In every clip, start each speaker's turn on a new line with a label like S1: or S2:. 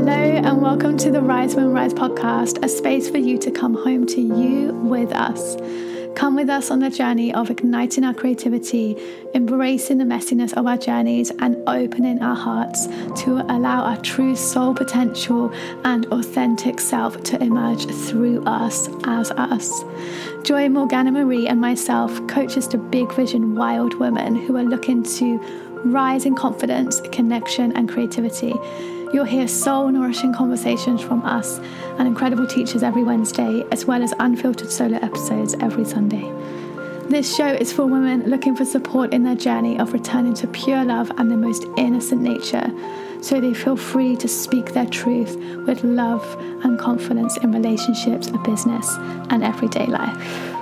S1: Hello, and welcome to the Rise Women Rise podcast, a space for you to come home to you with us. Come with us on the journey of igniting our creativity, embracing the messiness of our journeys, and opening our hearts to allow our true soul potential and authentic self to emerge through us as us. Join Morgana Marie and myself, coaches to big vision wild women who are looking to rise in confidence, connection, and creativity You'll hear soul nourishing conversations from us and incredible teachers every Wednesday, as well as unfiltered solo episodes every Sunday. This show is for women looking for support in their journey of returning to pure love and their most innocent nature, so they feel free to speak their truth with love and confidence in relationships, business, and everyday life.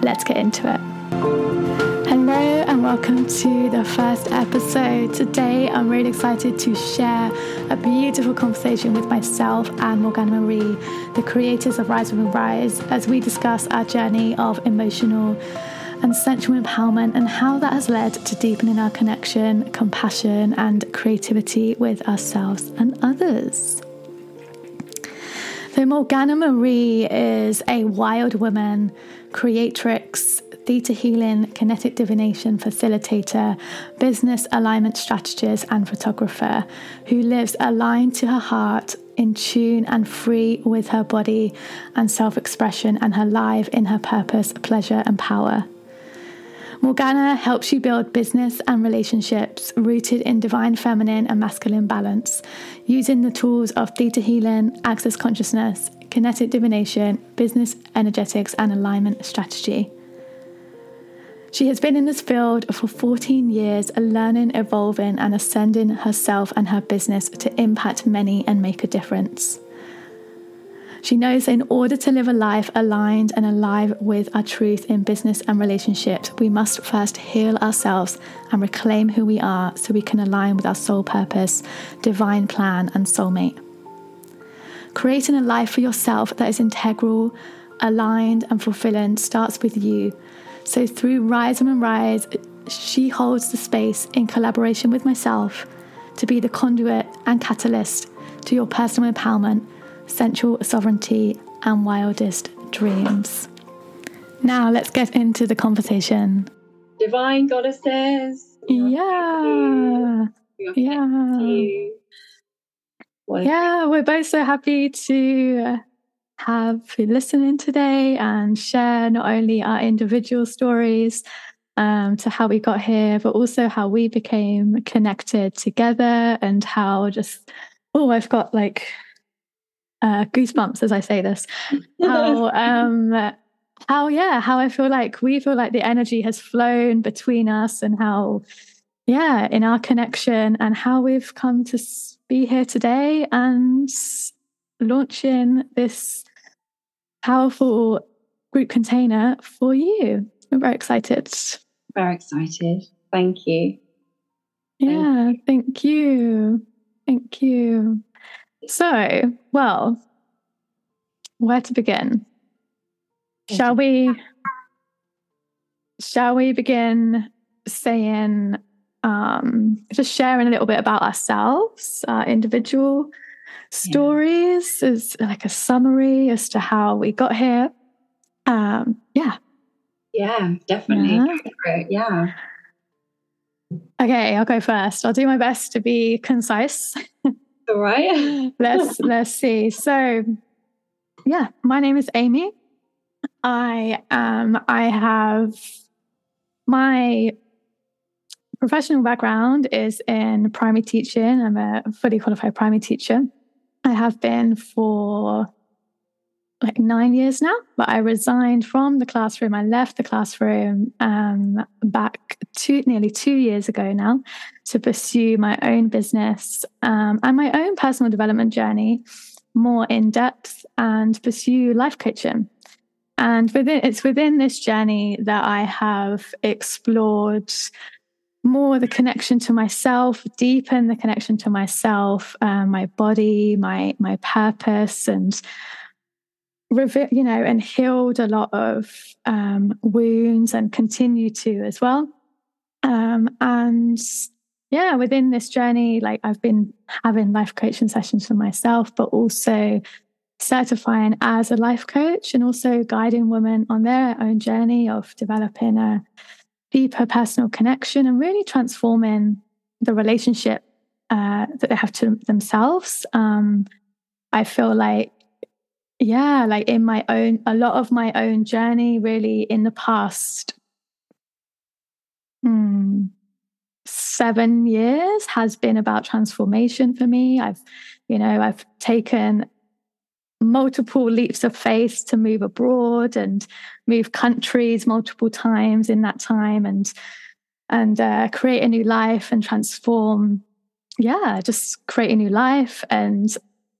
S1: Let's get into it. Hello welcome to the first episode. Today I'm really excited to share a beautiful conversation with myself and Morgana Marie, the creators of Rise Women Rise, as we discuss our journey of emotional and sensual empowerment and how that has led to deepening our connection, compassion, and creativity with ourselves and others. So, Morgana Marie is a wild woman, creatrix, theta healing, kinetic divination facilitator, business alignment strategist, and photographer who lives aligned to her heart, in tune and free with her body and self expression, and her life in her purpose, pleasure, and power. Morgana helps you build business and relationships rooted in divine feminine and masculine balance, using the tools of theta healing, access consciousness, kinetic divination, business energetics, and alignment strategy. She has been in this field for 14 years, learning, evolving, and ascending herself and her business to impact many and make a difference. She knows in order to live a life aligned and alive with our truth in business and relationships, we must first heal ourselves and reclaim who we are so we can align with our soul purpose, divine plan, and soulmate. Creating a life for yourself that is integral, aligned, and fulfilling starts with you so through Rise and Rise, she holds the space in collaboration with myself to be the conduit and catalyst to your personal empowerment, sensual sovereignty, and wildest dreams. Now let's get into the conversation.
S2: Divine goddesses.
S1: Yeah. Yeah. Yeah, we're both so happy to have been listening today and share not only our individual stories um, to how we got here, but also how we became connected together and how just, oh, I've got like uh, goosebumps as I say this. How, um, how, yeah, how I feel like we feel like the energy has flown between us and how, yeah, in our connection and how we've come to be here today and launching this powerful group container for you. I'm very excited.
S2: Very excited. Thank you.
S1: Yeah, thank you. Thank you. So, well, where to begin? Shall we shall we begin saying um just sharing a little bit about ourselves, our individual stories yeah. as like a summary as to how we got here. Um, yeah.
S2: Yeah, definitely. Yeah. yeah.
S1: Okay, I'll go first. I'll do my best to be concise.
S2: All right.
S1: let's let's see. So, yeah, my name is Amy. I um I have my professional background is in primary teaching. I'm a fully qualified primary teacher. I have been for like nine years now, but I resigned from the classroom. I left the classroom um, back two, nearly two years ago now to pursue my own business um, and my own personal development journey more in depth and pursue life coaching. And within, it's within this journey that I have explored more the connection to myself, deepen the connection to myself, uh, my body, my my purpose, and you know, and healed a lot of um, wounds and continue to as well. Um, and yeah, within this journey, like I've been having life coaching sessions for myself, but also certifying as a life coach and also guiding women on their own journey of developing a deeper personal connection and really transforming the relationship uh, that they have to themselves. Um, I feel like, yeah, like in my own, a lot of my own journey, really in the past hmm, seven years has been about transformation for me. I've, you know, I've taken multiple leaps of faith to move abroad and move countries multiple times in that time and and uh, create a new life and transform. Yeah just create a new life and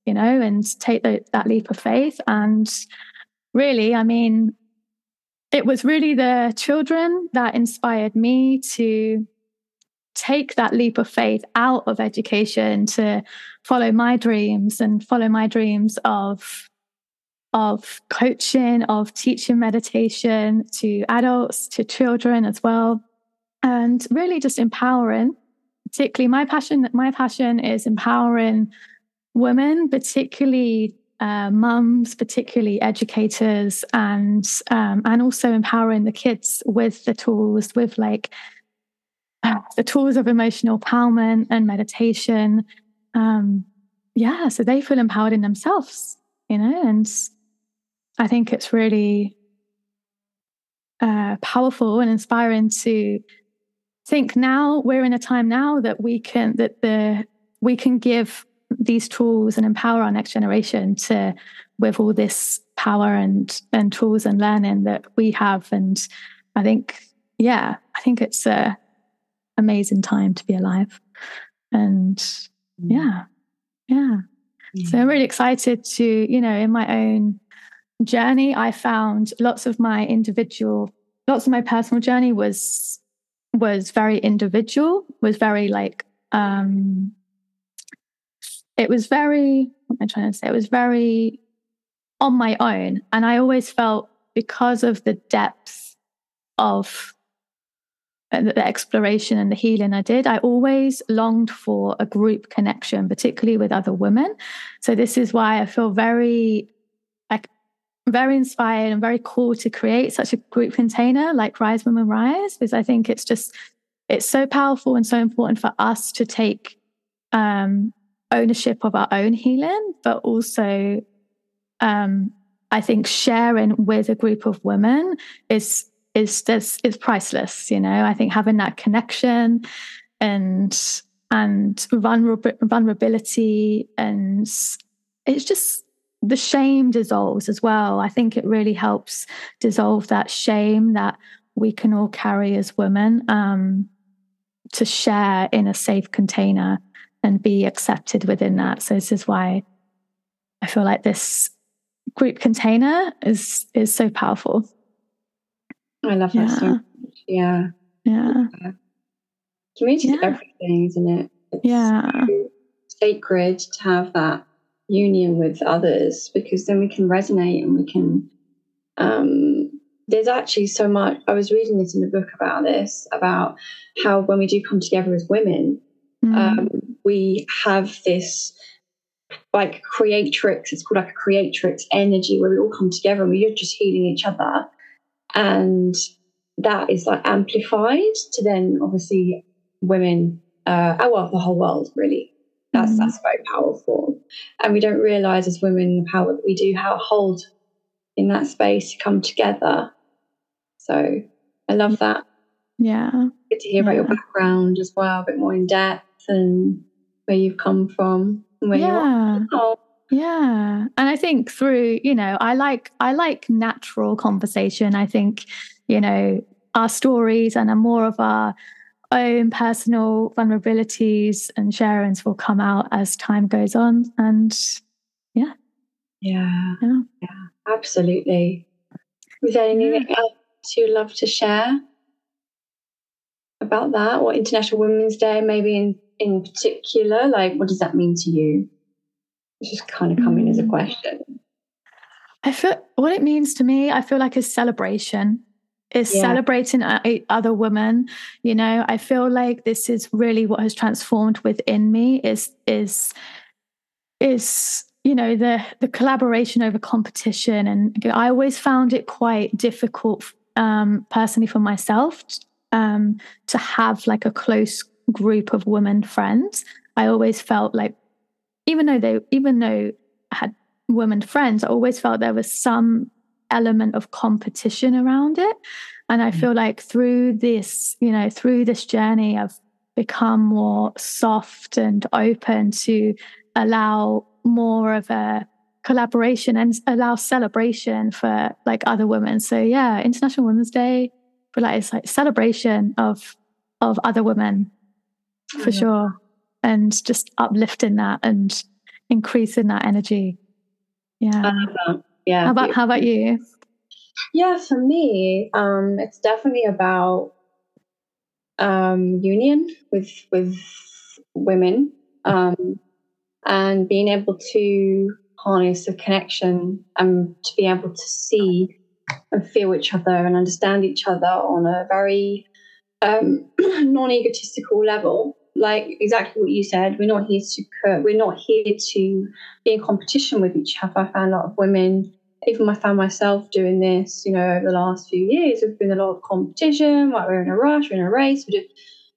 S1: you know and take the, that leap of faith. And really i mean it was really the children that inspired me to take that leap of faith out of education to follow my dreams and follow my dreams of of coaching of teaching meditation to adults to children as well and really just empowering particularly my passion my passion is empowering women particularly uh, mums particularly educators and um, and also empowering the kids with the tools with like the tools of emotional empowerment and meditation. Um, yeah, so they feel empowered in themselves, you know, and I think it's really uh, powerful and inspiring to think now we're in a time now that we can that the we can give these tools and empower our next generation to with all this power and and tools and learning that we have and i think yeah i think it's a amazing time to be alive. And mm. yeah, yeah. So I'm really excited to, you know, in my own journey, I found lots of my individual, lots of my personal journey was was very individual, was very like um it was very what am I trying to say? It was very on my own. And I always felt because of the depth of the exploration and the healing I did, I always longed for a group connection, particularly with other women. So this is why I feel very like very inspired and very cool to create such a group container like Rise Women Rise, because I think it's just it's so powerful and so important for us to take um, ownership of our own healing, but also um, I think sharing with a group of women is is this is priceless you know? I think having that connection and and vulner- vulnerability and it's just the shame dissolves as well. I think it really helps dissolve that shame that we can all carry as women um, to share in a safe container and be accepted within that. So this is why i feel like this group container is is so powerful
S2: I love that yeah. so much. Yeah.
S1: Yeah.
S2: Community yeah. is everything, isn't it?
S1: It's yeah.
S2: sacred to have that union with others because then we can resonate and we can um, there's actually so much I was reading this in a book about this, about how when we do come together as women, mm. um, we have this like creatrix, it's called like a creatrix energy where we all come together and we're just healing each other and that is like amplified to then obviously women uh oh well the whole world really. That's mm that's very powerful. And we don't realize as women the power that we do how hold in that space to come together. So i love that.
S1: Yeah.
S2: Good to hear yeah. about your background as well a bit more in depth and where you've come from and where
S1: yeah. you are yeah. And I think through, you know, I like I like natural conversation. I think, you know, our stories and more of our own personal vulnerabilities and sharings will come out as time goes on. And yeah.
S2: Yeah. Yeah. yeah absolutely. is there anything yeah. else you'd love to share about that? Or International Women's Day, maybe in, in particular? Like, what does that mean to you? It's just kind of coming as a mm. question.
S1: I feel what it means to me, I feel like a celebration. is yeah. celebrating other women you know i feel like this is really what has transformed within me is is is you know the the collaboration over competition and i always found it quite difficult um personally for myself um to have like a close group of women friends i always felt like even though they even though I had women friends i always felt there was some element of competition around it and i mm. feel like through this you know through this journey i've become more soft and open to allow more of a collaboration and allow celebration for like other women so yeah international women's day for like it's like celebration of of other women for mm-hmm. sure and just uplifting that and increasing that energy. Yeah.
S2: Yeah
S1: how about how about you?
S2: Yeah for me um it's definitely about um union with with women um and being able to harness the connection and to be able to see and feel each other and understand each other on a very um, non-egotistical level like exactly what you said we're not here to we're not here to be in competition with each other i found a lot of women even I found myself doing this, you know, over the last few years. There's been a lot of competition, like we're in a rush, we're in a race. We just,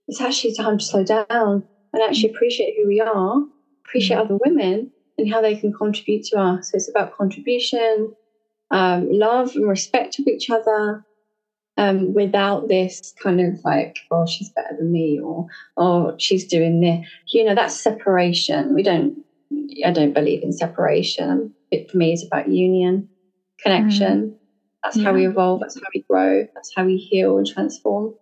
S2: it's actually time to slow down and actually appreciate who we are, appreciate other women and how they can contribute to us. So it's about contribution, um, love and respect of each other, um, without this kind of like, oh, she's better than me, or oh, she's doing this. You know, that's separation. We don't. I don't believe in separation. It for me is about union, connection. Mm. That's yeah. how we evolve. That's how we grow. That's how we heal and transform.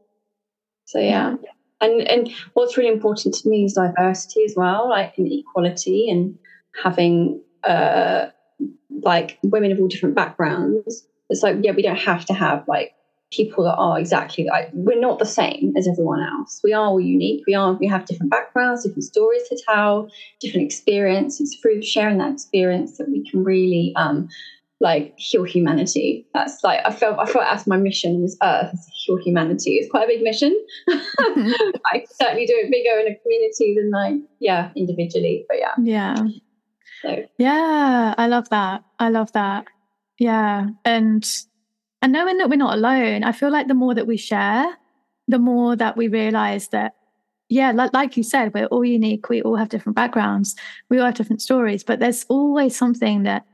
S2: So yeah. yeah. And and what's really important to me is diversity as well, like in equality and having uh like women of all different backgrounds. It's like, yeah, we don't have to have like people that are exactly like we're not the same as everyone else. We are all unique. We are we have different backgrounds, different stories to tell, different experiences. Through sharing that experience that we can really um like heal humanity. That's like I felt I felt that's my mission on this earth is to heal humanity. It's quite a big mission. I certainly do it bigger in a community than like yeah individually. But yeah,
S1: yeah, so yeah, I love that. I love that. Yeah, and and knowing that we're not alone, I feel like the more that we share, the more that we realize that, yeah, like, like you said, we're all unique. We all have different backgrounds. We all have different stories, but there's always something that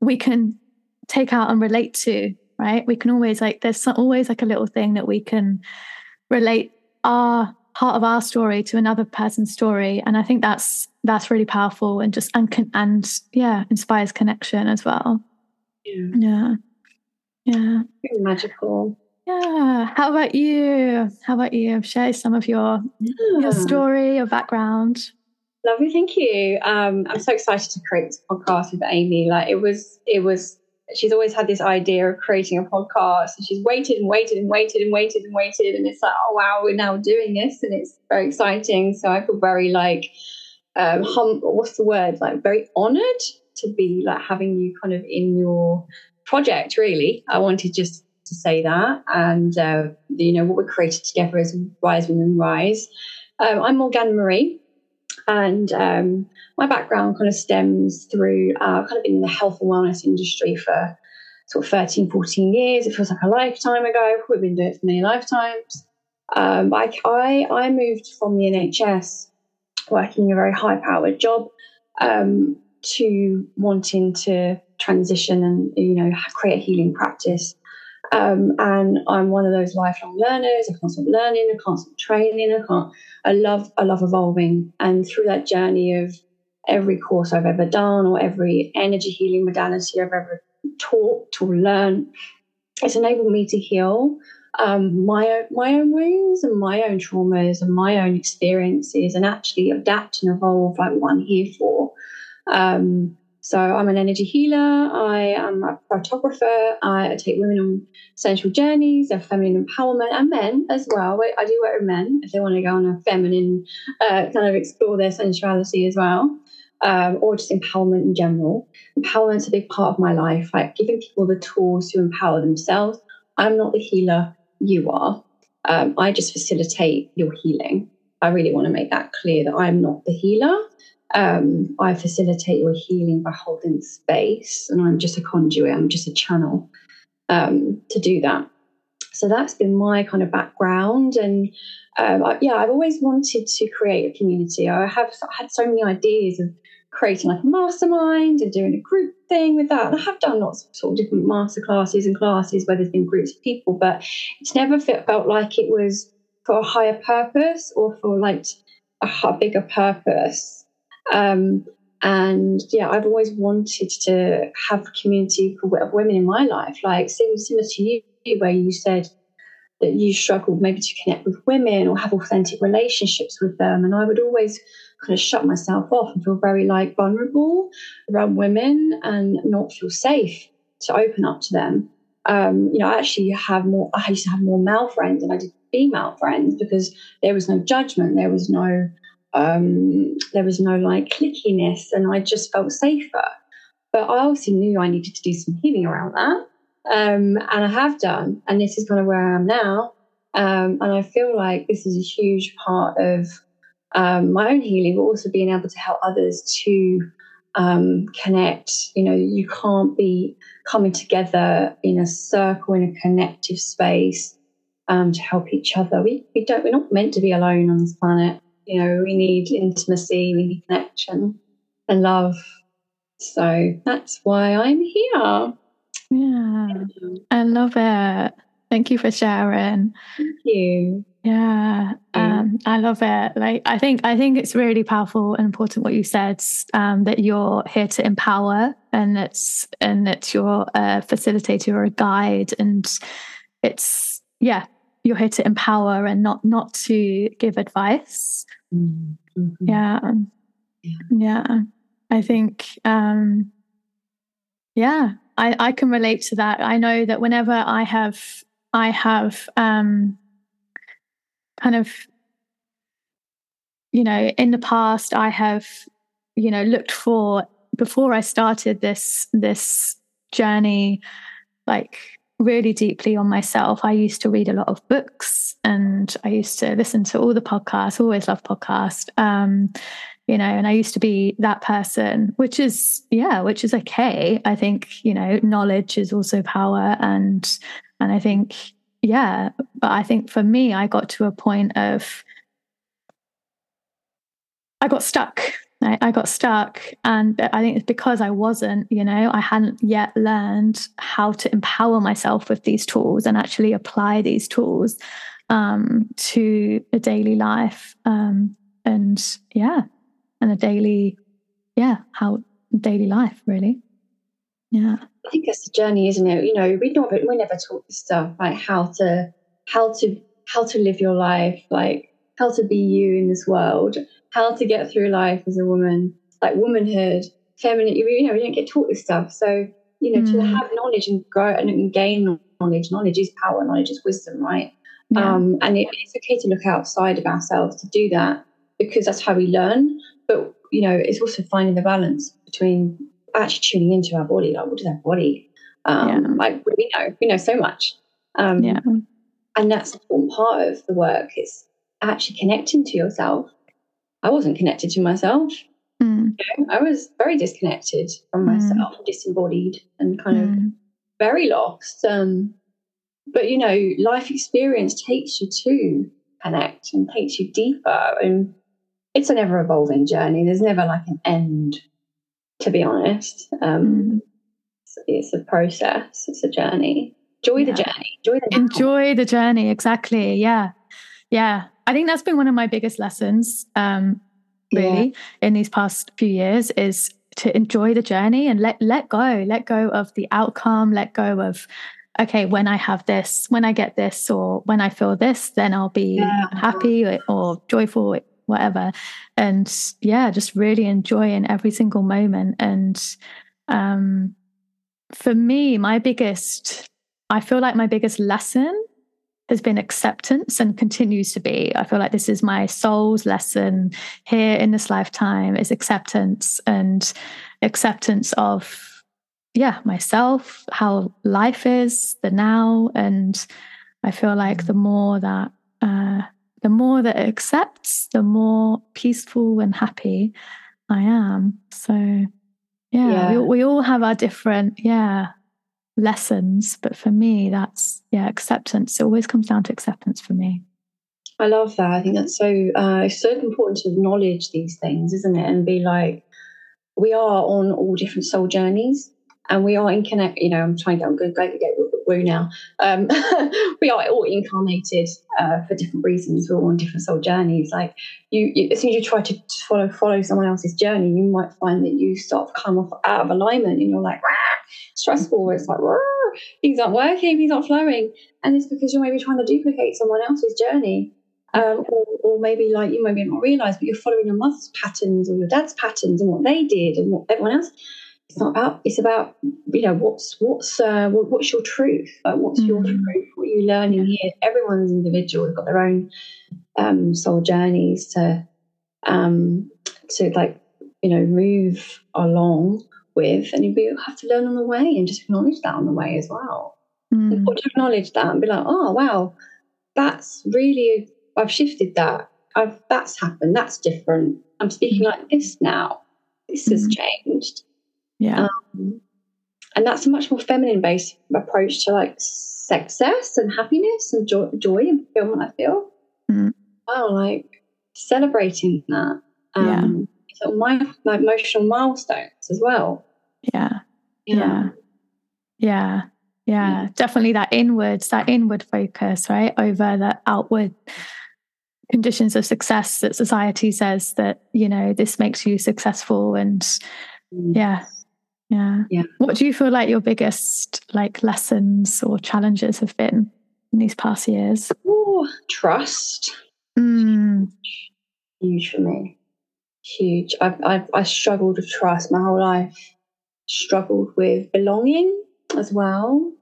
S1: we can take out and relate to, right? We can always like, there's always like a little thing that we can relate our part of our story to another person's story. And I think that's, that's really powerful and just, and, and yeah, inspires connection as well.
S2: Yeah.
S1: Yeah. Yeah.
S2: magical.
S1: Yeah. How about you? How about you? Share some of your yeah. your story, your background.
S2: Lovely, thank you. Um, I'm so excited to create this podcast with Amy. Like it was, it was. She's always had this idea of creating a podcast, and she's waited and waited and waited and waited and waited, and it's like, oh wow, we're now doing this, and it's very exciting. So I feel very like, um, hum. What's the word? Like very honoured to be like having you kind of in your project, really. I wanted just to say that. And, uh, you know, what we created together is Rise Women Rise. Um, I'm Morgana Marie, and um, my background kind of stems through uh, kind of in the health and wellness industry for sort of 13, 14 years. It feels like a lifetime ago. We've been doing it for many lifetimes. Um, I, I, I moved from the NHS, working a very high powered job, um, to wanting to transition and you know create a healing practice. Um, and I'm one of those lifelong learners. I can't stop learning. I can't stop training. I can't. I love. I love evolving. And through that journey of every course I've ever done or every energy healing modality I've ever taught or learned, it's enabled me to heal um, my my own wounds and my own traumas and my own experiences, and actually adapt and evolve like I'm here for. Um, so I'm an energy healer. I am a photographer. I take women on sensual journeys of feminine empowerment and men as well. I do work with men if they want to go on a feminine uh, kind of explore their sensuality as well, um, or just empowerment in general. Empowerment's a big part of my life, like giving people the tools to empower themselves. I'm not the healer, you are. Um, I just facilitate your healing. I really want to make that clear that I'm not the healer. Um, I facilitate your healing by holding space, and I'm just a conduit, I'm just a channel um, to do that. So that's been my kind of background. And um, I, yeah, I've always wanted to create a community. I have had so many ideas of creating like a mastermind and doing a group thing with that. And I have done lots of sort of different master classes and classes where there's been groups of people, but it's never felt like it was for a higher purpose or for like a, a bigger purpose. Um, and yeah, I've always wanted to have a community of women in my life, like similar to you, where you said that you struggled maybe to connect with women or have authentic relationships with them. And I would always kind of shut myself off and feel very like vulnerable around women and not feel safe to open up to them. Um, you know, I actually have more, I used to have more male friends than I did female friends because there was no judgment, there was no, um, there was no like clickiness, and I just felt safer. But I also knew I needed to do some healing around that. Um, and I have done, and this is kind of where I am now. Um, and I feel like this is a huge part of um, my own healing, but also being able to help others to um, connect. You know, you can't be coming together in a circle, in a connective space um, to help each other. We, we don't, we're not meant to be alone on this planet. You know, we need intimacy, we need connection and love. So that's why I'm here.
S1: Yeah, I love it. Thank you for sharing.
S2: Thank you.
S1: Yeah, um, I love it. Like, I think I think it's really powerful and important what you said um, that you're here to empower, and it's and that you're a facilitator or a guide, and it's yeah, you're here to empower and not not to give advice. Mm-hmm. Yeah. yeah, yeah. I think um, yeah, I, I can relate to that. I know that whenever I have I have um, kind of you know in the past I have you know looked for before I started this this journey like really deeply on myself. I used to read a lot of books and I used to listen to all the podcasts, always love podcasts. Um, you know and i used to be that person which is yeah which is okay i think you know knowledge is also power and and i think yeah but i think for me i got to a point of i got stuck I, I got stuck and i think it's because i wasn't you know i hadn't yet learned how to empower myself with these tools and actually apply these tools um, to a daily life um, and yeah and a daily, yeah, how daily life really. Yeah.
S2: I think it's a journey, isn't it? You know, we not we never talk this stuff like how to how to how to live your life, like how to be you in this world, how to get through life as a woman, like womanhood, feminine. You know, we don't get taught this stuff. So you know, mm. to have knowledge and grow and gain knowledge, knowledge is power, knowledge is wisdom, right? Yeah. Um, and it, it's okay to look outside of ourselves to do that because that's how we learn. But you know, it's also finding the balance between actually tuning into our body. Like, what is our body? Um, yeah. Like we know, we know so much. Um, yeah. And that's an important part of the work. It's actually connecting to yourself. I wasn't connected to myself. Mm. You know, I was very disconnected from mm. myself, disembodied, and kind mm. of very lost. Um, but you know, life experience takes you to connect and takes you deeper. And it's an ever evolving journey. There's never like an end, to be honest. Um, mm. it's, it's, a process, it's a journey. Enjoy yeah. the journey. Enjoy the
S1: Enjoy the journey. Exactly. Yeah. Yeah. I think that's been one of my biggest lessons, um, really, yeah. in these past few years is to enjoy the journey and let let go, let go of the outcome, let go of okay, when I have this, when I get this, or when I feel this, then I'll be yeah. happy or, or joyful whatever. And yeah, just really enjoying every single moment. And um, for me, my biggest, I feel like my biggest lesson has been acceptance and continues to be. I feel like this is my soul's lesson here in this lifetime is acceptance and acceptance of yeah, myself, how life is, the now. And I feel like the more that, uh, the more that it accepts, the more peaceful and happy I am. So, yeah, yeah. We, we all have our different, yeah, lessons. But for me, that's, yeah, acceptance. It always comes down to acceptance for me.
S2: I love that. I think that's so, uh, so important to acknowledge these things, isn't it? And be like, we are on all different soul journeys and we are in connect. You know, I'm trying to. I'm going to get woo now. Um, we are all incarnated uh, for different reasons. We're all on different soul journeys. Like you, you, as soon as you try to follow follow someone else's journey, you might find that you start to come off out of alignment, and you're like stressful. It's like things aren't working, things aren't flowing, and it's because you're maybe trying to duplicate someone else's journey. Um, or, or, maybe like you maybe not realize, but you're following your mother's patterns or your dad's patterns and what they did and what everyone else it's not about it's about you know what's what's uh, what's your truth like what's mm-hmm. your truth what are you learning here everyone's individual they've got their own um, soul journeys to um to like you know move along with and you have to learn on the way and just acknowledge that on the way as well mm. to acknowledge that and be like oh wow that's really i've shifted that i've that's happened that's different i'm speaking mm. like this now this mm. has changed
S1: yeah. Um,
S2: and that's a much more feminine based approach to like success and happiness and joy, joy and fulfillment, I feel. Mm. Oh, like celebrating that. Um, yeah. So my, my emotional milestones as well.
S1: Yeah. Yeah. Yeah. Yeah. Yeah. Definitely that inwards, that inward focus, right? Over the outward conditions of success that society says that, you know, this makes you successful and mm. yeah yeah.
S2: Yeah.
S1: What do you feel like your biggest like lessons or challenges have been in these past years?
S2: Oh, trust.
S1: Mm.
S2: Huge for me. Huge. I've, I've I struggled with trust my whole life. Struggled with belonging as well.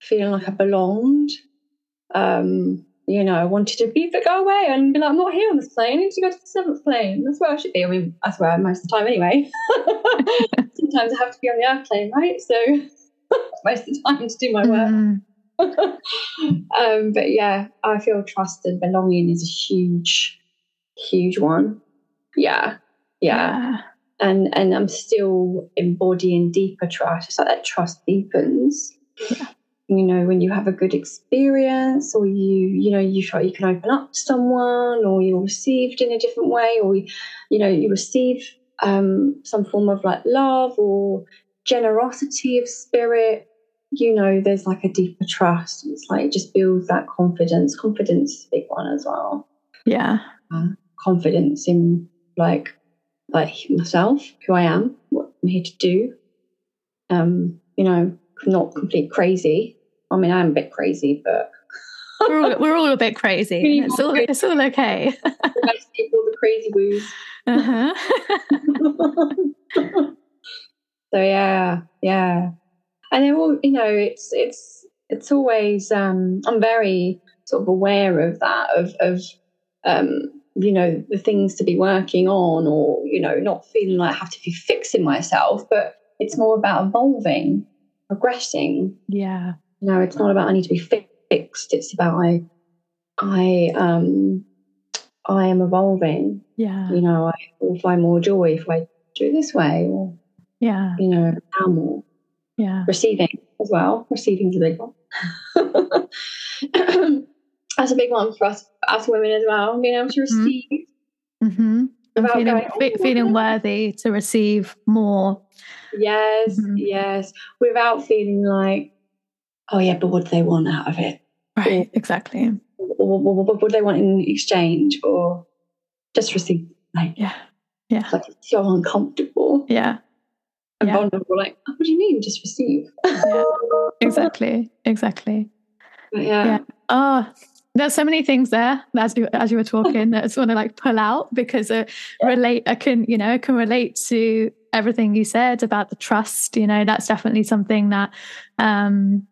S2: Feeling like I belonged. Um, you know, I wanted to be but go away and be like, I'm not here on this plane. I need to go to the seventh plane. That's where I should be. I mean, that's where most of the time anyway. Sometimes I have to be on the airplane, right? So most of the time to do my work. Mm. um, but yeah, I feel trust and belonging is a huge, huge one. Yeah, yeah. yeah. And and I'm still embodying deeper trust. It's like that trust deepens. Yeah you know when you have a good experience or you you know you try you can open up to someone or you're received in a different way or you know you receive um, some form of like love or generosity of spirit you know there's like a deeper trust it's like it just builds that confidence confidence is a big one as well
S1: yeah
S2: uh, confidence in like like myself who i am what i'm here to do um you know not complete crazy. I mean, I'm a bit crazy, but
S1: we're, all, we're all a bit crazy. It's all, it's all okay.
S2: people, the crazy woos. Uh-huh. so yeah, yeah, and they're all, you know, it's it's it's always. Um, I'm very sort of aware of that of of um, you know the things to be working on, or you know, not feeling like I have to be fixing myself, but it's more about evolving progressing.
S1: Yeah.
S2: No, it's not about I need to be fixed. It's about I, I, um, I am evolving.
S1: Yeah.
S2: You know, I will find more joy if I do it this way, or
S1: yeah,
S2: you know, now more.
S1: Yeah.
S2: Receiving as well. Receiving is a big one. That's a big one for us as women as well. Being able to mm-hmm. receive.
S1: Mm-hmm. And feeling, going, oh, feeling worthy to receive more
S2: Yes, mm-hmm. yes. Without feeling like, oh yeah, but what do they want out of it?
S1: Right, or, exactly.
S2: Or, or, or, what do they want in exchange? Or just receive like
S1: yeah, yeah.
S2: Like it's so uncomfortable.
S1: Yeah.
S2: And yeah. vulnerable, like, oh, what do you mean? Just receive.
S1: yeah. Exactly. Exactly.
S2: But yeah. yeah.
S1: Oh, there's so many things there as you as you were talking that I just want to like pull out because I yeah. relate I can you know I can relate to everything you said about the trust. You know, that's definitely something that um,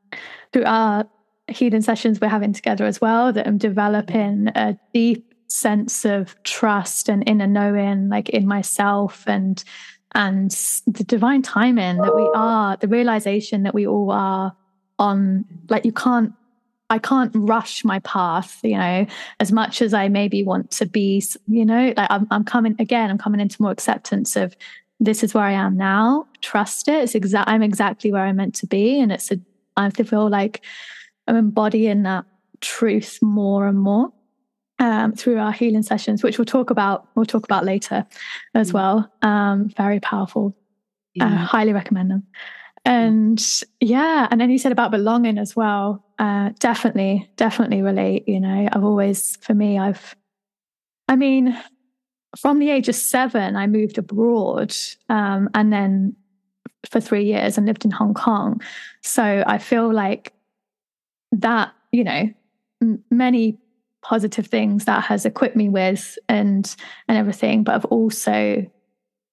S1: through our healing sessions we're having together as well, that I'm developing a deep sense of trust and inner knowing, like in myself and and the divine timing that we are, the realization that we all are on, like you can't I can't rush my path, you know, as much as I maybe want to be, you know, like I'm, I'm coming again, I'm coming into more acceptance of this is where I am now. Trust it. It's exact. I'm exactly where I'm meant to be, and it's a. I feel like I'm embodying that truth more and more um, through our healing sessions, which we'll talk about. We'll talk about later as mm. well. Um, very powerful. Uh, yeah. Uh, highly recommend them. And yeah, and then you said about belonging as well. Uh, definitely, definitely relate. You know, I've always, for me, I've, I mean, from the age of seven, I moved abroad um, and then for three years and lived in Hong Kong. So I feel like that, you know, m- many positive things that has equipped me with and and everything but i've also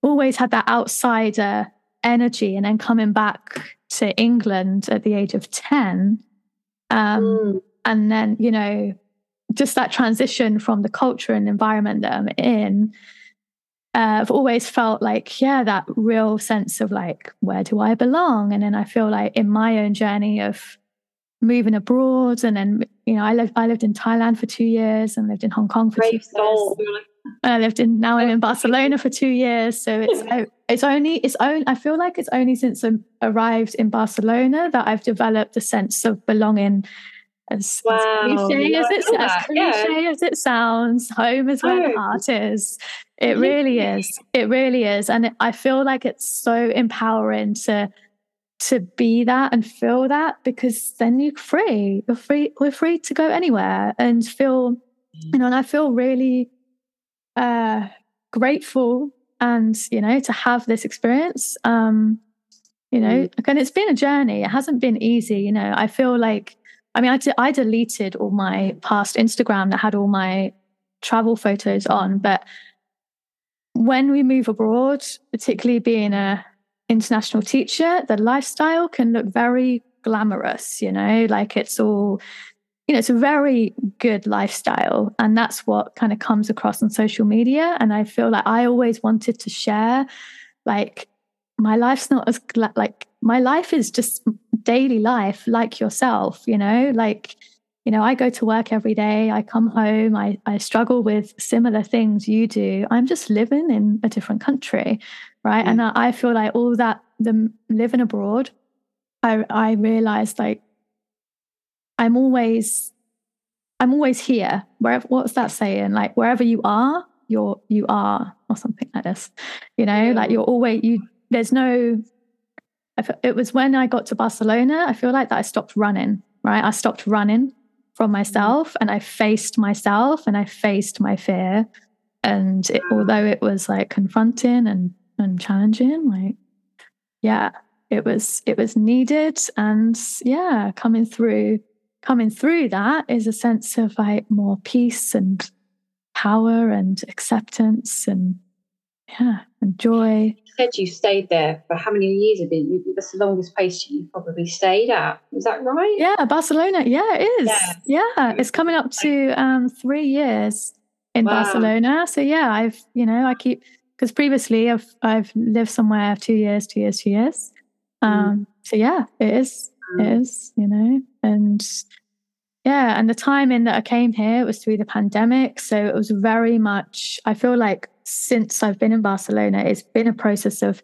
S1: always had that outsider energy and then coming back to england at the age of 10 um, mm. and then you know just that transition from the culture and environment that i'm in uh, i've always felt like yeah that real sense of like where do i belong and then i feel like in my own journey of moving abroad and then you know I lived I lived in Thailand for two years and lived in Hong Kong for Brave two soul. years. I lived in now I'm in Barcelona for two years. So it's it's only it's only I feel like it's only since I arrived in Barcelona that I've developed a sense of belonging. As, wow. as cliche, as, it, as, cliche yeah. as it sounds, home is where oh. the heart is. It really is. It really is. And it, I feel like it's so empowering to to be that and feel that because then you're free. You're free. We're free to go anywhere and feel, you know, and I feel really uh, grateful and, you know, to have this experience. Um, you know, mm. and it's been a journey. It hasn't been easy. You know, I feel like, I mean, I, de- I deleted all my past Instagram that had all my travel photos on, but when we move abroad, particularly being a international teacher, the lifestyle can look very glamorous, you know, like it's all, you know, it's a very good lifestyle. And that's what kind of comes across on social media. And I feel like I always wanted to share, like, my life's not as like my life is just daily life like yourself you know like you know i go to work every day i come home i, I struggle with similar things you do i'm just living in a different country right mm. and I, I feel like all that the living abroad i i realized like i'm always i'm always here. Wherever what's that saying? Like wherever you are you're you are or something like this. You know yeah. like you're always you there's no it was when i got to barcelona i feel like that i stopped running right? I stopped running from mm. myself and i faced myself and i faced my fear. And it, although it was like confronting and and challenging like yeah it was it was needed and yeah coming through coming through that is a sense of like more peace and power and acceptance and yeah and joy
S2: you said you stayed there for how many years have been that's the longest place you probably stayed at is that right
S1: yeah barcelona yeah it is yeah, yeah. it's coming up to um three years in wow. barcelona so yeah i've you know i keep because previously I've I've lived somewhere two years, two years, two years. Mm. Um, mm. So yeah, it is, mm. it is, you know, and yeah, and the timing that I came here was through the pandemic, so it was very much. I feel like since I've been in Barcelona, it's been a process of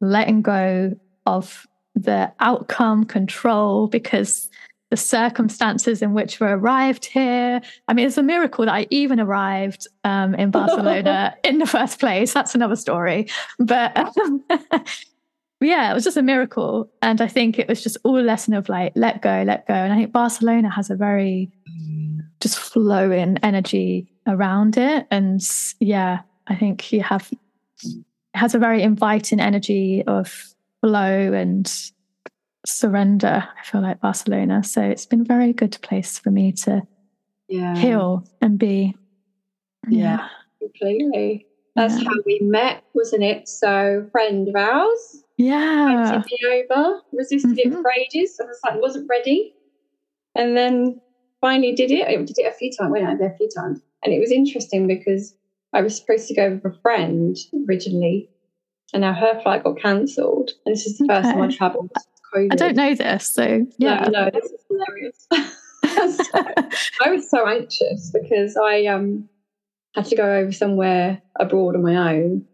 S1: letting go of the outcome control because the circumstances in which we arrived here. I mean, it's a miracle that I even arrived um, in Barcelona in the first place. That's another story. But um, yeah, it was just a miracle. And I think it was just all a lesson of like, let go, let go. And I think Barcelona has a very just flowing energy around it. And yeah, I think you have, it has a very inviting energy of flow and surrender. I feel like Barcelona. So it's been a very good place for me to yeah. heal and be.
S2: Yeah, yeah. completely. That's yeah. how we met, wasn't it? So, friend of ours.
S1: Yeah.
S2: me over, resisted mm-hmm. it for ages. I was like, wasn't ready. And then finally did it. I did it a few times, went out there a few times. And it was interesting because I was supposed to go with a friend originally and now her flight got cancelled. And this is the first time I
S1: Okay.
S2: travelled.
S1: I don't know this, so yeah.
S2: No, no, this is hilarious. So, I was so anxious because I um had to go over somewhere abroad on my own,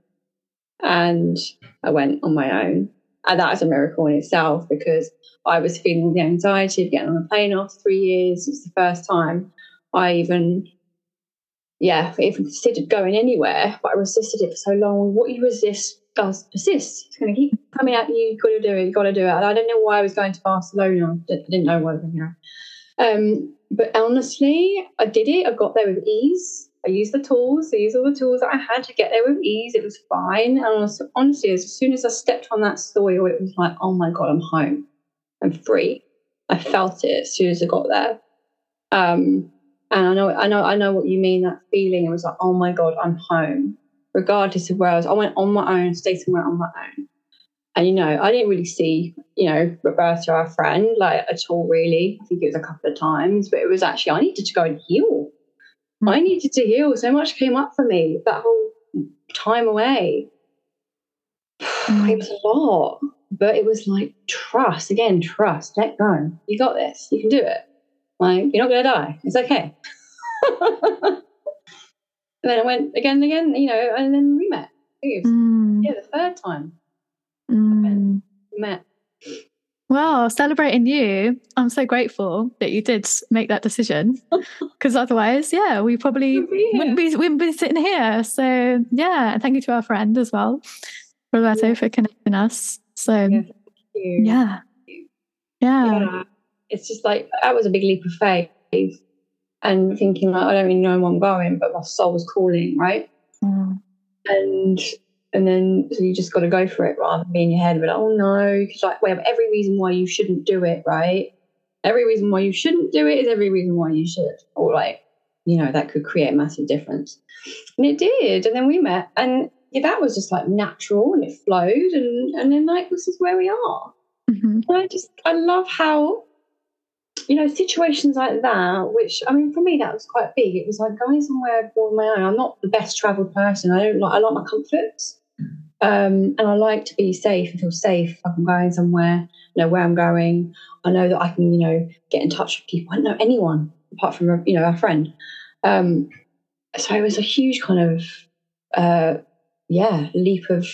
S2: and I went on my own, and that was a miracle in itself because I was feeling the anxiety of getting on a plane after three years. It's the first time I even, yeah, even considered going anywhere, but I resisted it for so long. What you resist does persist. It's going to keep coming at you. You've got to do it. You've got to do it. And I don't know why I was going to Barcelona. I didn't know why I was going here. Um, but honestly, I did it. I got there with ease. I used the tools. I used all the tools that I had to get there with ease. It was fine. And honestly, as soon as I stepped on that soil, it was like, oh my God, I'm home. I'm free. I felt it as soon as I got there. Um, and I know, I know, I know what you mean. That feeling. It was like, oh my God, I'm home. Regardless of where I was, I went on my own, stayed somewhere on my own. And you know, I didn't really see, you know, Roberta, our friend, like at all. Really, I think it was a couple of times, but it was actually I needed to go and heal. I needed to heal. So much came up for me that whole time away. It was a lot, but it was like trust again. Trust. Let go. You got this. You can do it. Like you're not gonna die. It's okay. and then I went again and again, you know, and then we met. I think it was,
S1: Mm,
S2: Yeah, the third time
S1: mm.
S2: met.
S1: Well, celebrating you, I'm so grateful that you did make that decision. Because otherwise, yeah, we probably
S2: We'll be
S1: wouldn't be wouldn't be sitting here. So yeah, thank you to our friend as well, Roberto,
S2: Yeah.
S1: for connecting us. So
S2: Yeah,
S1: yeah,
S2: thank you.
S1: yeah, yeah.
S2: yeah. It's just like that was a big leap of faith, and thinking like I don't really know where I'm going, but my soul was calling, right?
S1: Mm.
S2: And and then so you just got to go for it rather than be in your head, but oh no, because like we have every reason why you shouldn't do it, right? Every reason why you shouldn't do it is every reason why you should, or like you know that could create a massive difference, and it did. And then we met, and yeah, that was just like natural, and it flowed, and and then like this is where we are.
S1: Mhm.
S2: And I just I love how you know situations like that. Which I mean, for me, that was quite big. It was like going somewhere on my own. I'm not the best travelled person. I don't like I like my comforts, um, and I like to be safe and feel safe. If I'm going somewhere, know where I'm going. I know that I can you know get in touch with people. I don't know anyone apart from you know a friend. Um, so it was a huge kind of uh, yeah leap of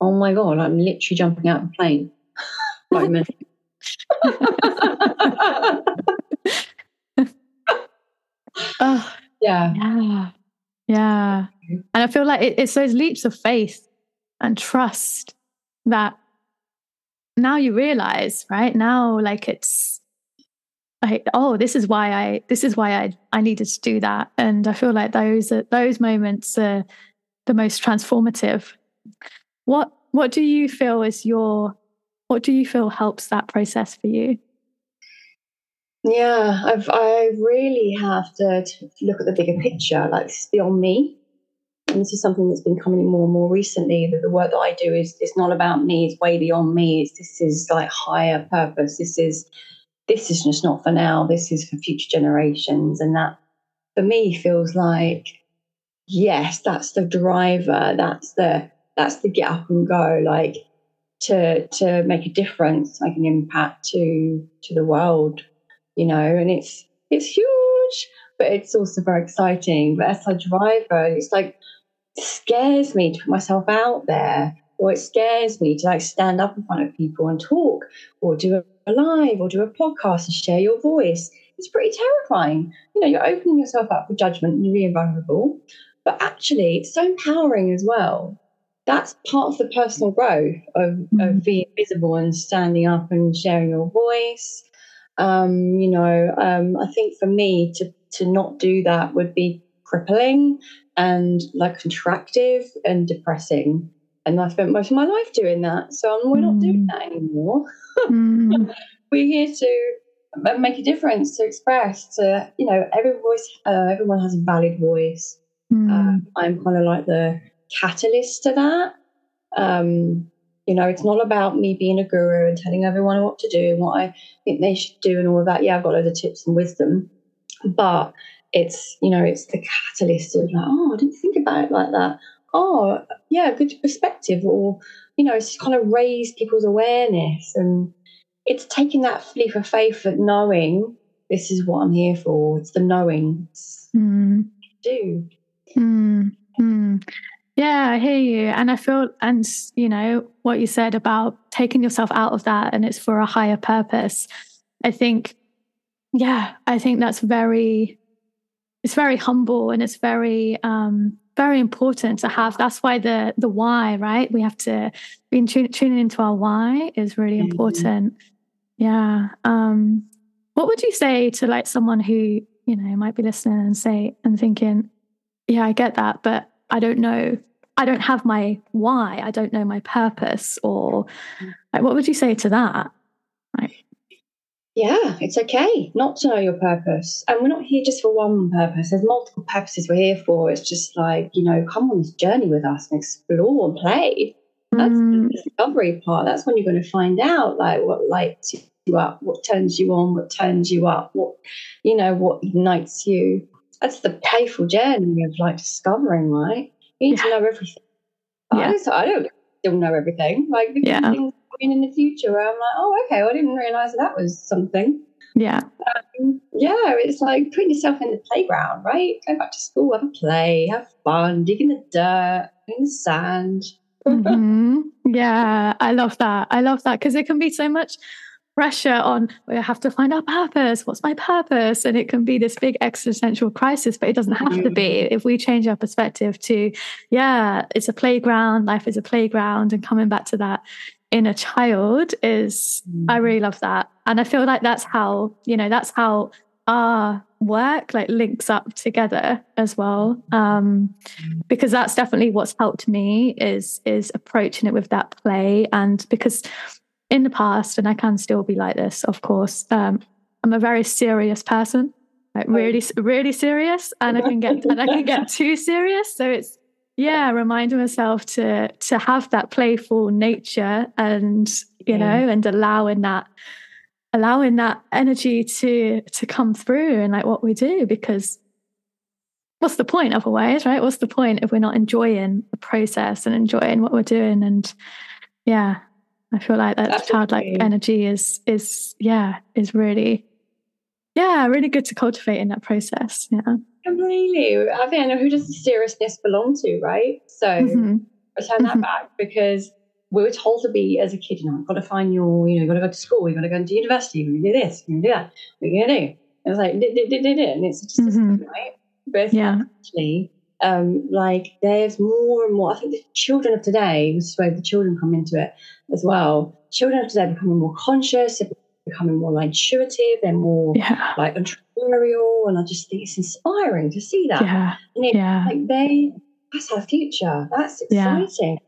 S2: oh my god, I'm literally jumping out of a plane moment.
S1: Oh,
S2: yeah.
S1: yeah, yeah. And I feel like it, it's those leaps of faith and trust that now you realize, right? Now, like it's like, oh, this is why I, this is why I, I needed to do that. And I feel like those, are, those moments are the most transformative. What, what do you feel is your, what do you feel helps that process for you?
S2: Yeah, I've I really have to, to look at the bigger picture, like beyond me. And this is something that's been coming more and more recently. That the work that I do is it's not about me, it's way beyond me. It's this is like higher purpose. This is this is just not for now. This is for future generations. And that for me feels like yes, that's the driver. That's the that's the get up and go, like to to make a difference, make an impact to to the world you know, and it's it's huge, but it's also very exciting. But as a driver, it's like scares me to put myself out there, or it scares me to like stand up in front of people and talk, or do a live, or do a podcast and share your voice. It's pretty terrifying. You know, you're opening yourself up for judgment and you're being vulnerable, but actually, it's so empowering as well. That's part of the personal growth of,
S1: Mm.
S2: of being visible and standing up and sharing your voice um, you know, um, I think for me to to not do that would be crippling and like contractive and depressing. And I spent most of my life doing that, so we're not doing that anymore.
S1: Mm,
S2: We're here to make a difference, to express, to you know, every voice, uh, everyone has a valid voice.
S1: mm,
S2: Um, I'm kind of like the catalyst to that. Um, you know, it's not about me being a guru and telling everyone what to do and what I think they should do and all of that. Yeah, I've got loads of tips and wisdom, but it's you know, it's the catalyst of like, oh, I didn't think about it like that. oh, yeah, good perspective, or you know, it's kind of raise people's awareness, and it's taking that leap of faith of knowing this is what I'm here for. It's the knowing.
S1: Mm.
S2: Do.
S1: Mm. Mm. Yeah, I hear you. And I feel, and you know, what you said about taking yourself out of that and it's for a higher purpose. I think, yeah, I think that's very, it's very humble and it's very, um, very important to have. That's why the the why, right? We have to be tune, tuning into our why is really mm-hmm. important. Yeah. Um, what would you say to like someone who you know might be listening and say and thinking, yeah, I get that, but I don't know. I don't have my why. I don't know my purpose. Or like, what would you say to that?
S2: Yeah, it's okay not to know your purpose. And we're not here just for one purpose. There's multiple purposes we're here for. It's just like, you know, come on this journey with us and explore and play. That's mm. the discovery part. That's when you're going to find out like what lights you up, what turns you on, what turns you up, what you know, what ignites you. That's the playful journey of like discovering, right? You need yeah. to know everything. Yeah. I, I don't still know everything. Like yeah. things in the future where I'm like, oh, okay, well, I didn't realize that was something.
S1: Yeah.
S2: Um, yeah, it's like putting yourself in the playground, right? Go back to school, have a play, have fun, dig in the dirt, in the sand.
S1: mm-hmm. Yeah, I love that. I love that because it can be so much pressure on we have to find our purpose what's my purpose and it can be this big existential crisis but it doesn't have to be mm. if we change our perspective to yeah it's a playground life is a playground and coming back to that inner child is i mm. really love that and i feel like that's how you know that's how our work like links up together as well um because that's definitely what's helped me is is approaching it with that play and because in the past, and I can still be like this, of course. Um, I'm a very serious person, like oh. really, really serious, and I can get and I can get too serious. So it's yeah, reminding myself to to have that playful nature, and you yeah. know, and allowing that allowing that energy to to come through and like what we do because what's the point otherwise right what's the point if we're not enjoying the process and enjoying what we're doing and yeah I feel like that childlike energy is is yeah is really yeah really good to cultivate in that process. Yeah,
S2: completely. I think I know who does the seriousness belong to, right? So mm-hmm. I turn that mm-hmm. back because we were told to be as a kid, you know, I've got to find your, you know, you've got to go to school, you've got to go to university, you're going to do this, you're going to do that, what are you going to do? And it's like, and it's just mm-hmm. right? But yeah. actually, um, like there's more and more. I think the children of today, this is where the children come into it as well. Children of today are becoming more conscious, they're becoming more like intuitive, they're more yeah. like entrepreneurial, and I just think it's inspiring to see that.
S1: Yeah,
S2: and
S1: yeah.
S2: like they, that's our future. That's exciting.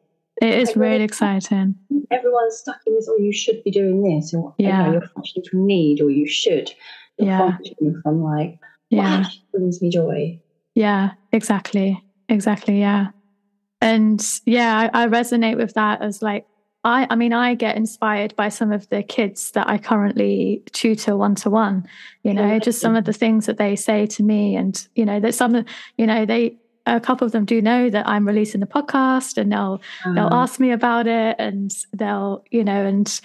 S1: Yeah. It is like, really exciting.
S2: Everyone's stuck in this, or oh, you should be doing this, or yeah. you know, you're functioning from need, or you should. You're yeah. functioning from like, yeah, brings me joy.
S1: Yeah, exactly. Exactly. Yeah. And yeah, I, I resonate with that as like, I, I mean, I get inspired by some of the kids that I currently tutor one to one, you know, just some of the things that they say to me. And, you know, that some, you know, they, a couple of them do know that I'm releasing the podcast and they'll, they'll uh-huh. ask me about it and they'll, you know, and,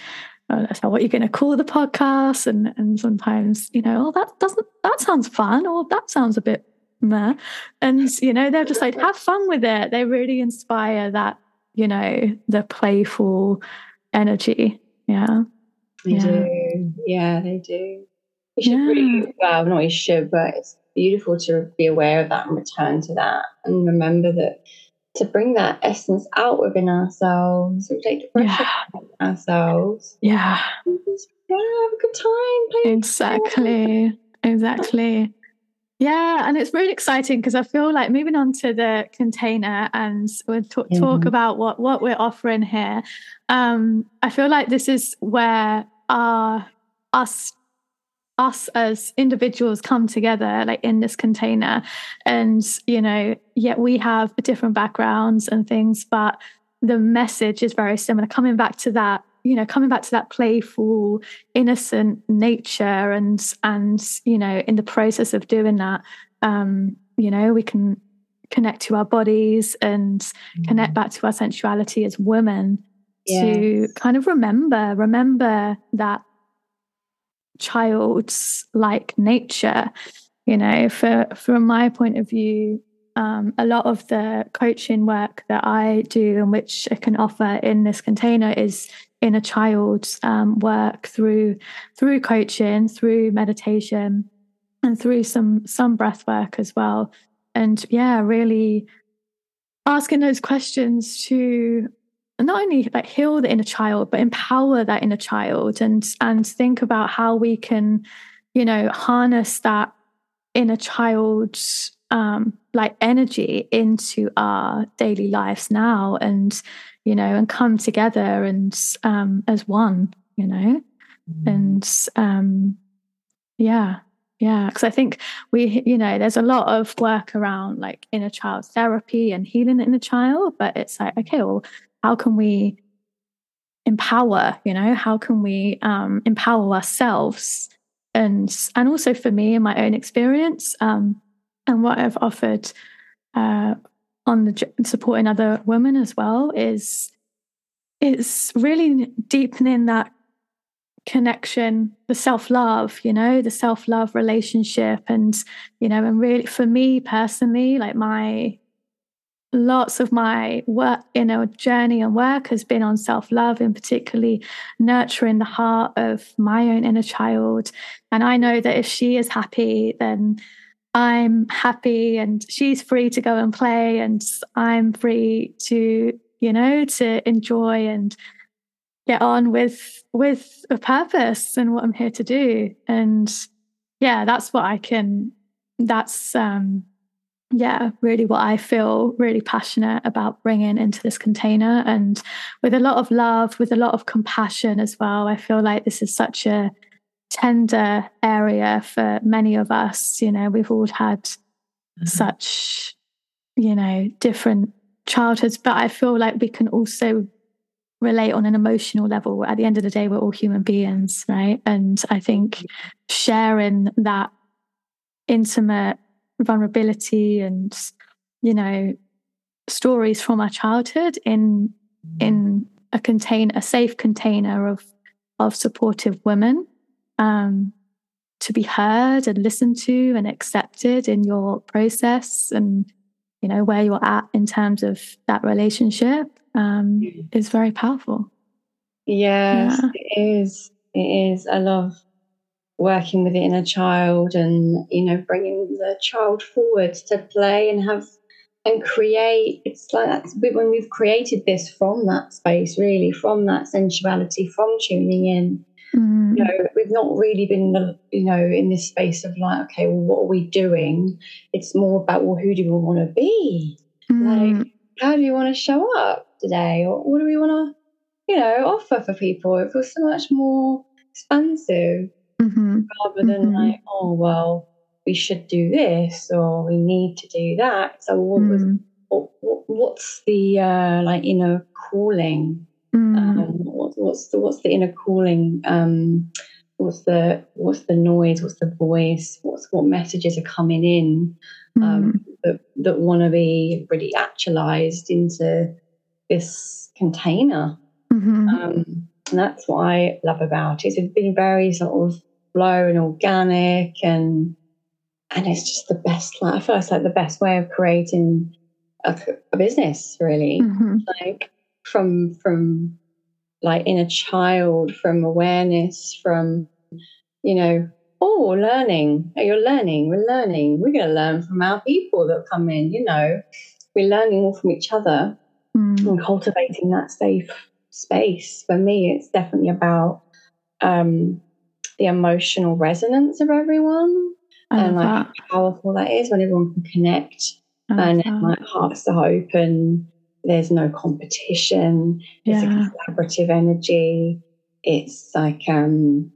S1: uh, so what are you going to call the podcast? And, and sometimes, you know, oh, that doesn't, that sounds fun or that sounds a bit meh. And, you know, they're just like, have fun with it. They really inspire that, you know, the playful energy. Yeah.
S2: They yeah. do. Yeah, they do. You should yeah. really, well, not you should, but it's beautiful to be aware of that and return to that and remember that to bring that essence out within ourselves, we take the pressure yeah. ourselves.
S1: Yeah.
S2: Just, yeah, have a good time.
S1: exactly. Exactly. Yeah, and it's really exciting because I feel like moving on to the container and we'll talk, mm-hmm. talk about what what we're offering here. Um, I feel like this is where our us us as individuals come together like in this container and you know yet we have different backgrounds and things but the message is very similar coming back to that you know coming back to that playful innocent nature and and you know in the process of doing that um you know we can connect to our bodies and mm. connect back to our sensuality as women yes. to kind of remember remember that child's like nature you know for from my point of view um, a lot of the coaching work that I do and which I can offer in this container is inner child's um, work through through coaching, through meditation, and through some some breath work as well. And yeah, really asking those questions to not only like heal the inner child, but empower that inner child and and think about how we can, you know, harness that inner child's um, like energy into our daily lives now and you know and come together and um, as one you know? Mm-hmm. and um, yeah yeah because i think we you know there's a lot of work around like inner child therapy and healing the inner child but it's like okay well how can we empower you know? How can we um, empower ourselves? And and also for me in my own experience um, and what I've offered uh, on the supporting other women as well is it's really deepening that connection the self-love you know the self-love relationship. And you know and really for me personally like my lots of my work you know journey and work has been on self-love and particularly nurturing the heart of my own inner child. And i know that if she is happy then I'm happy and she's free to go and play and I'm free to, you know, to enjoy and get on with with a purpose and what I'm here to do. And yeah, that's what I can that's um yeah, really what I feel really passionate about bringing into this container and with a lot of love, with a lot of compassion as well. I feel like this is such a tender area for many of us. You know, we've all had mm-hmm. such, you know, different childhoods, but I feel like we can also relate on an emotional level. At the end of the day, we're all human beings, right? And I think mm-hmm. sharing that intimate vulnerability and, you know, stories from our childhood in in a contain a safe container of of supportive women um, to be heard and listened to and accepted in your process and you know where you're at in terms of that relationship um, is very powerful.
S2: Yes yeah. it is. It is i love working with the inner child and you know bringing the child forward to play and have and create. It's like that's when we've created this from that space really from that sensuality from tuning in Mm. You know, we've not really been, you know, in this space of like, okay, well, what are we doing? It's more about, well, who do we want to be? Mm. Like, how do you want to show up today? Or what do we want to, you know, offer for people? It feels so much more expansive mm-hmm. rather than mm-hmm. like, oh, well, we should do this or we need to do that. So, what was, mm. what, what's the, uh, like, you know, calling? Mm. Um, what, what's the what's the inner calling? Um, what's the what's the noise? What's the voice? What's what messages are coming in um, mm. that that want to be really actualized into this container? Mm-hmm. Um, and that's what I love about it. It's been very sort of flow and organic and and it's just the best like, I feel it's like the best way of creating a, a business really mm-hmm. like from from like inner child, from awareness, from you know, oh, learning. Oh, You're learning. We're learning. We're going to learn from our people that come in. You know, we're learning all from each other mm. and cultivating that safe space. For me, it's definitely about um, the emotional resonance of everyone and like that. how powerful that is when everyone can connect and that. like hearts are open there's no competition. It's yeah. a collaborative energy. It's like, um,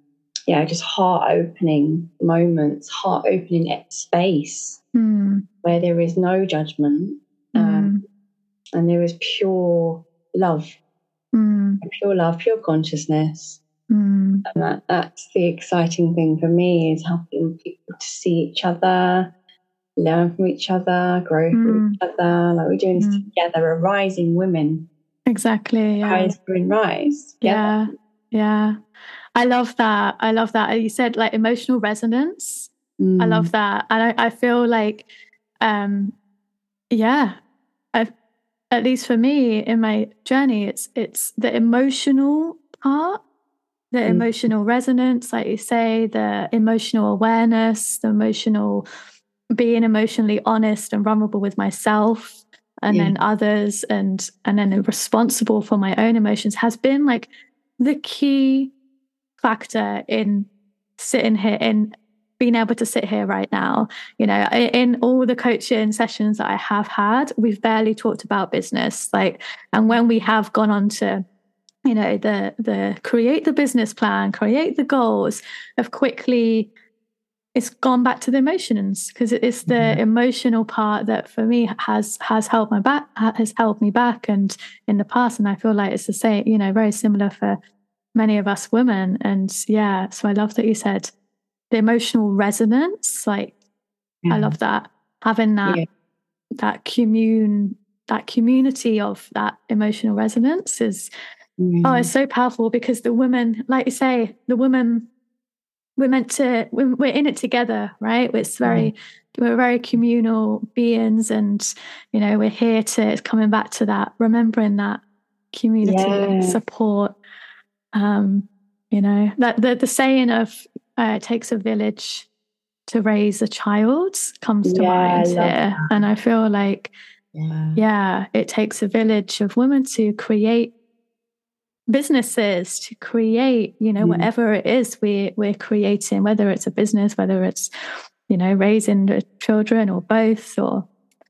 S2: yeah, just heart opening moments, heart opening space mm. where there is no judgment um, mm. and there is pure love, mm. pure love, pure consciousness. Mm. And that, that's the exciting thing for me is helping people to see each other learn from each other, grow mm. from each other. Like we're doing this mm. together, a rising women.
S1: Exactly. Yeah.
S2: Rise, women, rise.
S1: Together. Yeah. Yeah. I love that. I love that. You said like emotional resonance. Mm. I love that. And I, I feel like, um, yeah, I've, at least for me in my journey, it's it's the emotional part, the mm. emotional resonance, like you say, the emotional awareness, the emotional being emotionally honest and vulnerable with myself and yeah. then others and and then responsible for my own emotions has been like the key factor in sitting here in being able to sit here right now you know in all the coaching sessions that i have had we've barely talked about business like and when we have gone on to you know the the create the business plan create the goals have quickly it's gone back to the emotions because it's the mm-hmm. emotional part that for me has has held my back has held me back and in the past and i feel like it's the same you know very similar for many of us women and yeah so i love that you said the emotional resonance like yeah. i love that having that yeah. that commune that community of that emotional resonance is mm. oh it's so powerful because the women like you say the women we're meant to we're, we're in it together right it's very mm. we're very communal beings and you know we're here to it's coming back to that remembering that community yeah. support um you know that the, the saying of uh, it takes a village to raise a child comes to yeah, mind here that. and i feel like yeah. yeah it takes a village of women to create businesses to create you know mm. whatever it is we we're creating whether it's a business whether it's you know raising children or both or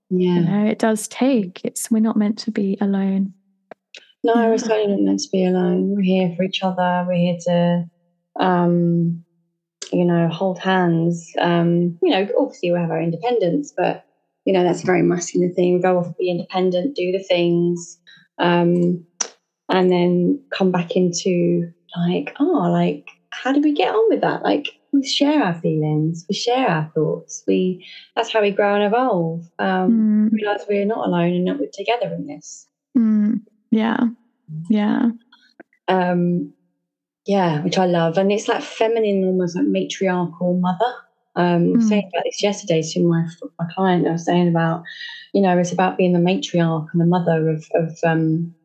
S1: yeah. you know it does take. It's we're not meant to be alone.
S2: No we're certainly not meant to be alone. We're here for each other. We're here to um you know hold hands. Um you know obviously we have our independence but you know that's a very masculine thing. Go off be independent do the things. Um and then come back into like, oh, like, how do we get on with that? Like, we share our feelings, we share our thoughts. We that's how we grow and evolve. Um, mm. Realize we're not alone and that we're together in this.
S1: Mm. Yeah, yeah,
S2: um, yeah, which I love, and it's like feminine, almost like matriarchal mother. Um, mm. saying about this yesterday to my my client. I was saying about, you know, it's about being the matriarch and the mother of of um,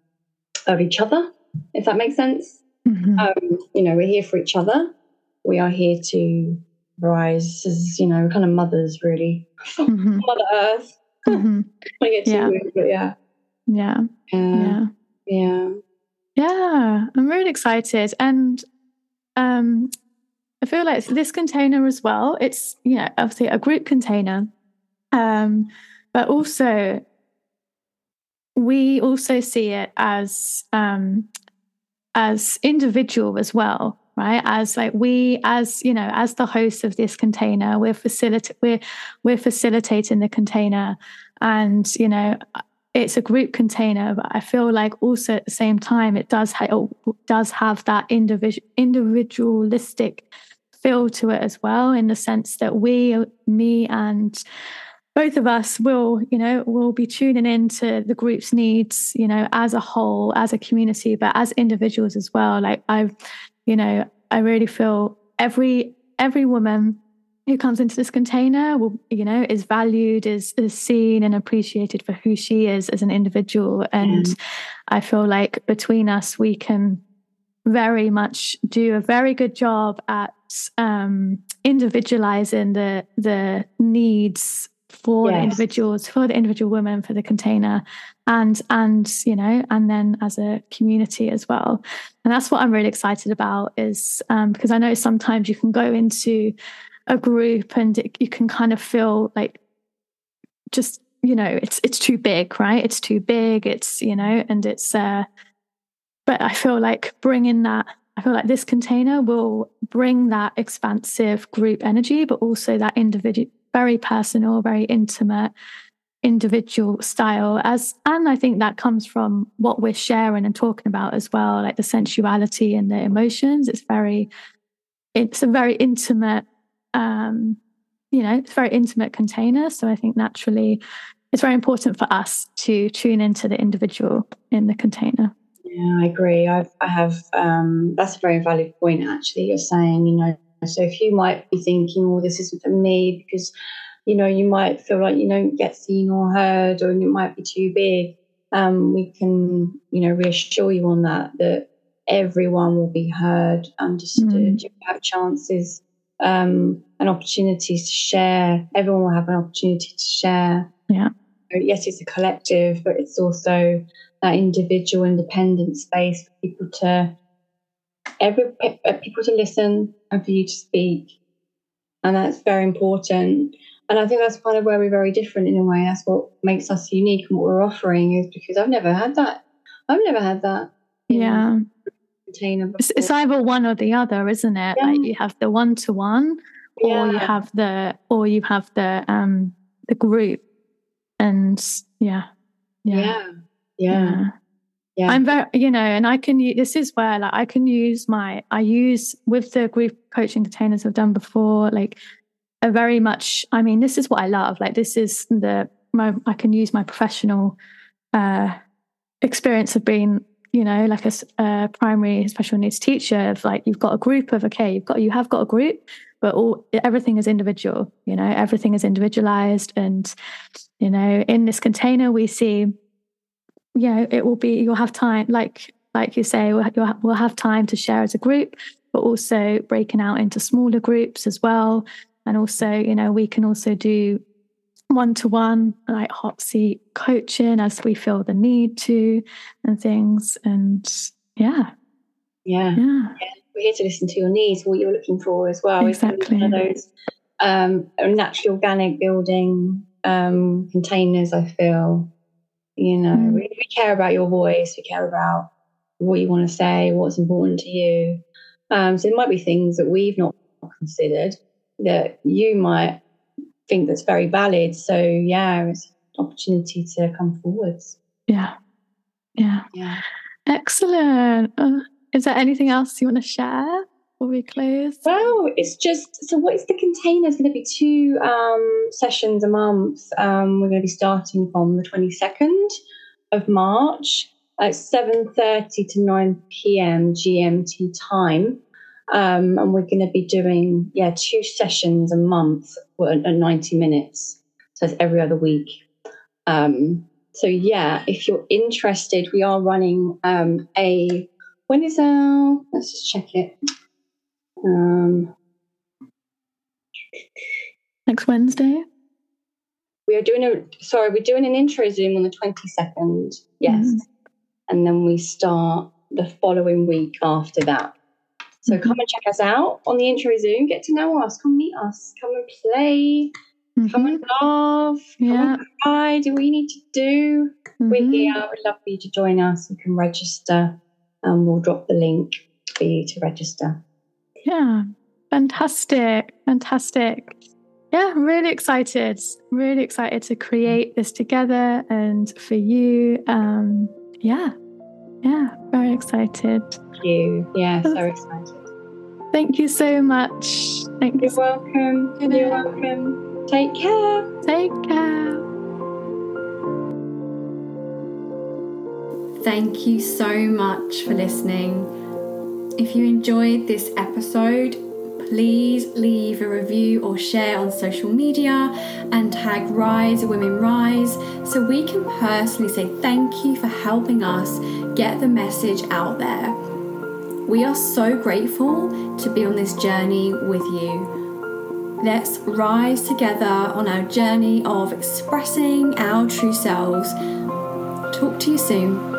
S2: of each other, if that makes sense. Mm-hmm. Um, you know, we're here for each other. We are here to rise as, you know, kind of mothers, really. Mm-hmm. Mother Earth. Mm-hmm. I get too yeah. weird, but yeah.
S1: Yeah.
S2: Yeah.
S1: Yeah. Yeah. I'm really excited. And um, I feel like this container as well, it's, you know, obviously a group container. Um, but also we also see it as um, as individual as well right? As like we as you know as the host of this container we're facilitating we're we're facilitating the container. And you know it's a group container but i feel like also at the same time it does ha- does have that individual individualistic feel to it as well in the sense that we me and both of us will you know will be tuning into the group's needs you know as a whole as a community but as individuals as well like i you know i really feel every every woman who comes into this container will you know is valued is is seen and appreciated for who she is as an individual and mm. i feel like between us we can very much do a very good job at um, individualizing the the needs for yes. the individuals, for the individual women, for the container, and and you know, and then as a community as well. And that's what I'm really excited about is um, because I know sometimes you can go into a group and it, you can kind of feel like just you know it's it's too big, right? It's too big. It's you know, and it's. uh But I feel like bringing that I feel like this container will bring that expansive group energy, but also that individual very personal, very intimate, individual style as and I think that comes from what we're sharing and talking about as well, like the sensuality and the emotions. It's very it's a very intimate um you know, it's very intimate container. So I think naturally it's very important for us to tune into the individual in the container.
S2: Yeah, I agree. I've, I have, um, that's a very valid point, actually. You're saying, you know, so if you might be thinking, oh, this isn't for me because, you know, you might feel like you don't get seen or heard or it might be too big, um, we can, you know, reassure you on that, that everyone will be heard, understood. Mm. You have chances um, and opportunities to share. Everyone will have an opportunity to share.
S1: Yeah.
S2: yes, it's a collective, but it's also that individual independent space for people to every uh, people to listen and for you to speak, and that's very important. And I think that's kind of where we're very different in a way. That's what makes us unique and what we're offering is because I've never had that. I've never had that.
S1: Yeah. It's, it's, either one or the other, isn't it? Yeah. Like you have the one to one, or you have the or you have the um the group, and yeah,
S2: yeah, yeah, yeah.
S1: yeah. I'm very, you know, and I can use this is where like I can use my I use with the group coaching containers I've done before, like a very much. I mean, this is what I love. Like this is the my I can use my professional uh experience of being you know, like a, a, primary special needs teacher of like you've got a group of okay, you've got you have got a group, but all everything is individual. You know, everything is individualized, and you know, in this container we see, you know, it will be you'll have time, like like you say, we'll, we'll have time to share as a group, but also breaking out into smaller groups as well, and also you know we can also do one to one, like hot seat coaching as we feel the need to, and things. And
S2: yeah.
S1: Yeah.
S2: Yeah. We're here to listen to your needs, what you're looking for as well.
S1: Exactly.
S2: One of those um, natural organic building um, containers, I feel. You know, mm. we, we care about your voice, we care about what you want to say, what's important to you. Um, so there might be things that we've not considered that you might think that's very valid. So yeah, it's an opportunity to come forwards.
S1: Yeah. Yeah.
S2: Yeah.
S1: Excellent. Uh, is there anything else you want to share before we close?
S2: Well, it's just so what is the container? It's going to be two um, sessions a month. Um, we're going to be starting from the 22nd of March at 7.30 to 9 p.m. GMT time. Um, and we're going to be doing, yeah, two sessions a month at 90 minutes. So it's every other week. Um, so yeah, if you're interested, we are running um, a, when is our, let's just check it. Um,
S1: Next Wednesday?
S2: We are doing a, sorry, we're doing an intro Zoom on the 22nd. Yes. Mm. And then we start the following week after that. So mm-hmm. come and check us out on the intro Zoom. Get to know us. Come meet us. Come and play. Mm-hmm. Come and laugh. Yeah. Come and cry. Do what you need to do. Mm-hmm. We're here. We'd love for you to join us. You can register and we'll drop the link for you to register.
S1: Yeah. Fantastic. Fantastic. Yeah, really excited. Really excited to create this together and for you. Um, yeah, yeah, very excited.
S2: Thank you. Yeah, so excited.
S1: Thank you so much.
S2: Thanks. You're welcome. You're welcome. Take care.
S1: Take care.
S3: Thank you so much for listening. If you enjoyed this episode, please leave a review or share on social media and tag Rise Women Rise so we can personally say thank you for helping us get the message out there. We are so grateful to be on this journey with you. Let's rise together on our journey of expressing our true selves. Talk to you soon.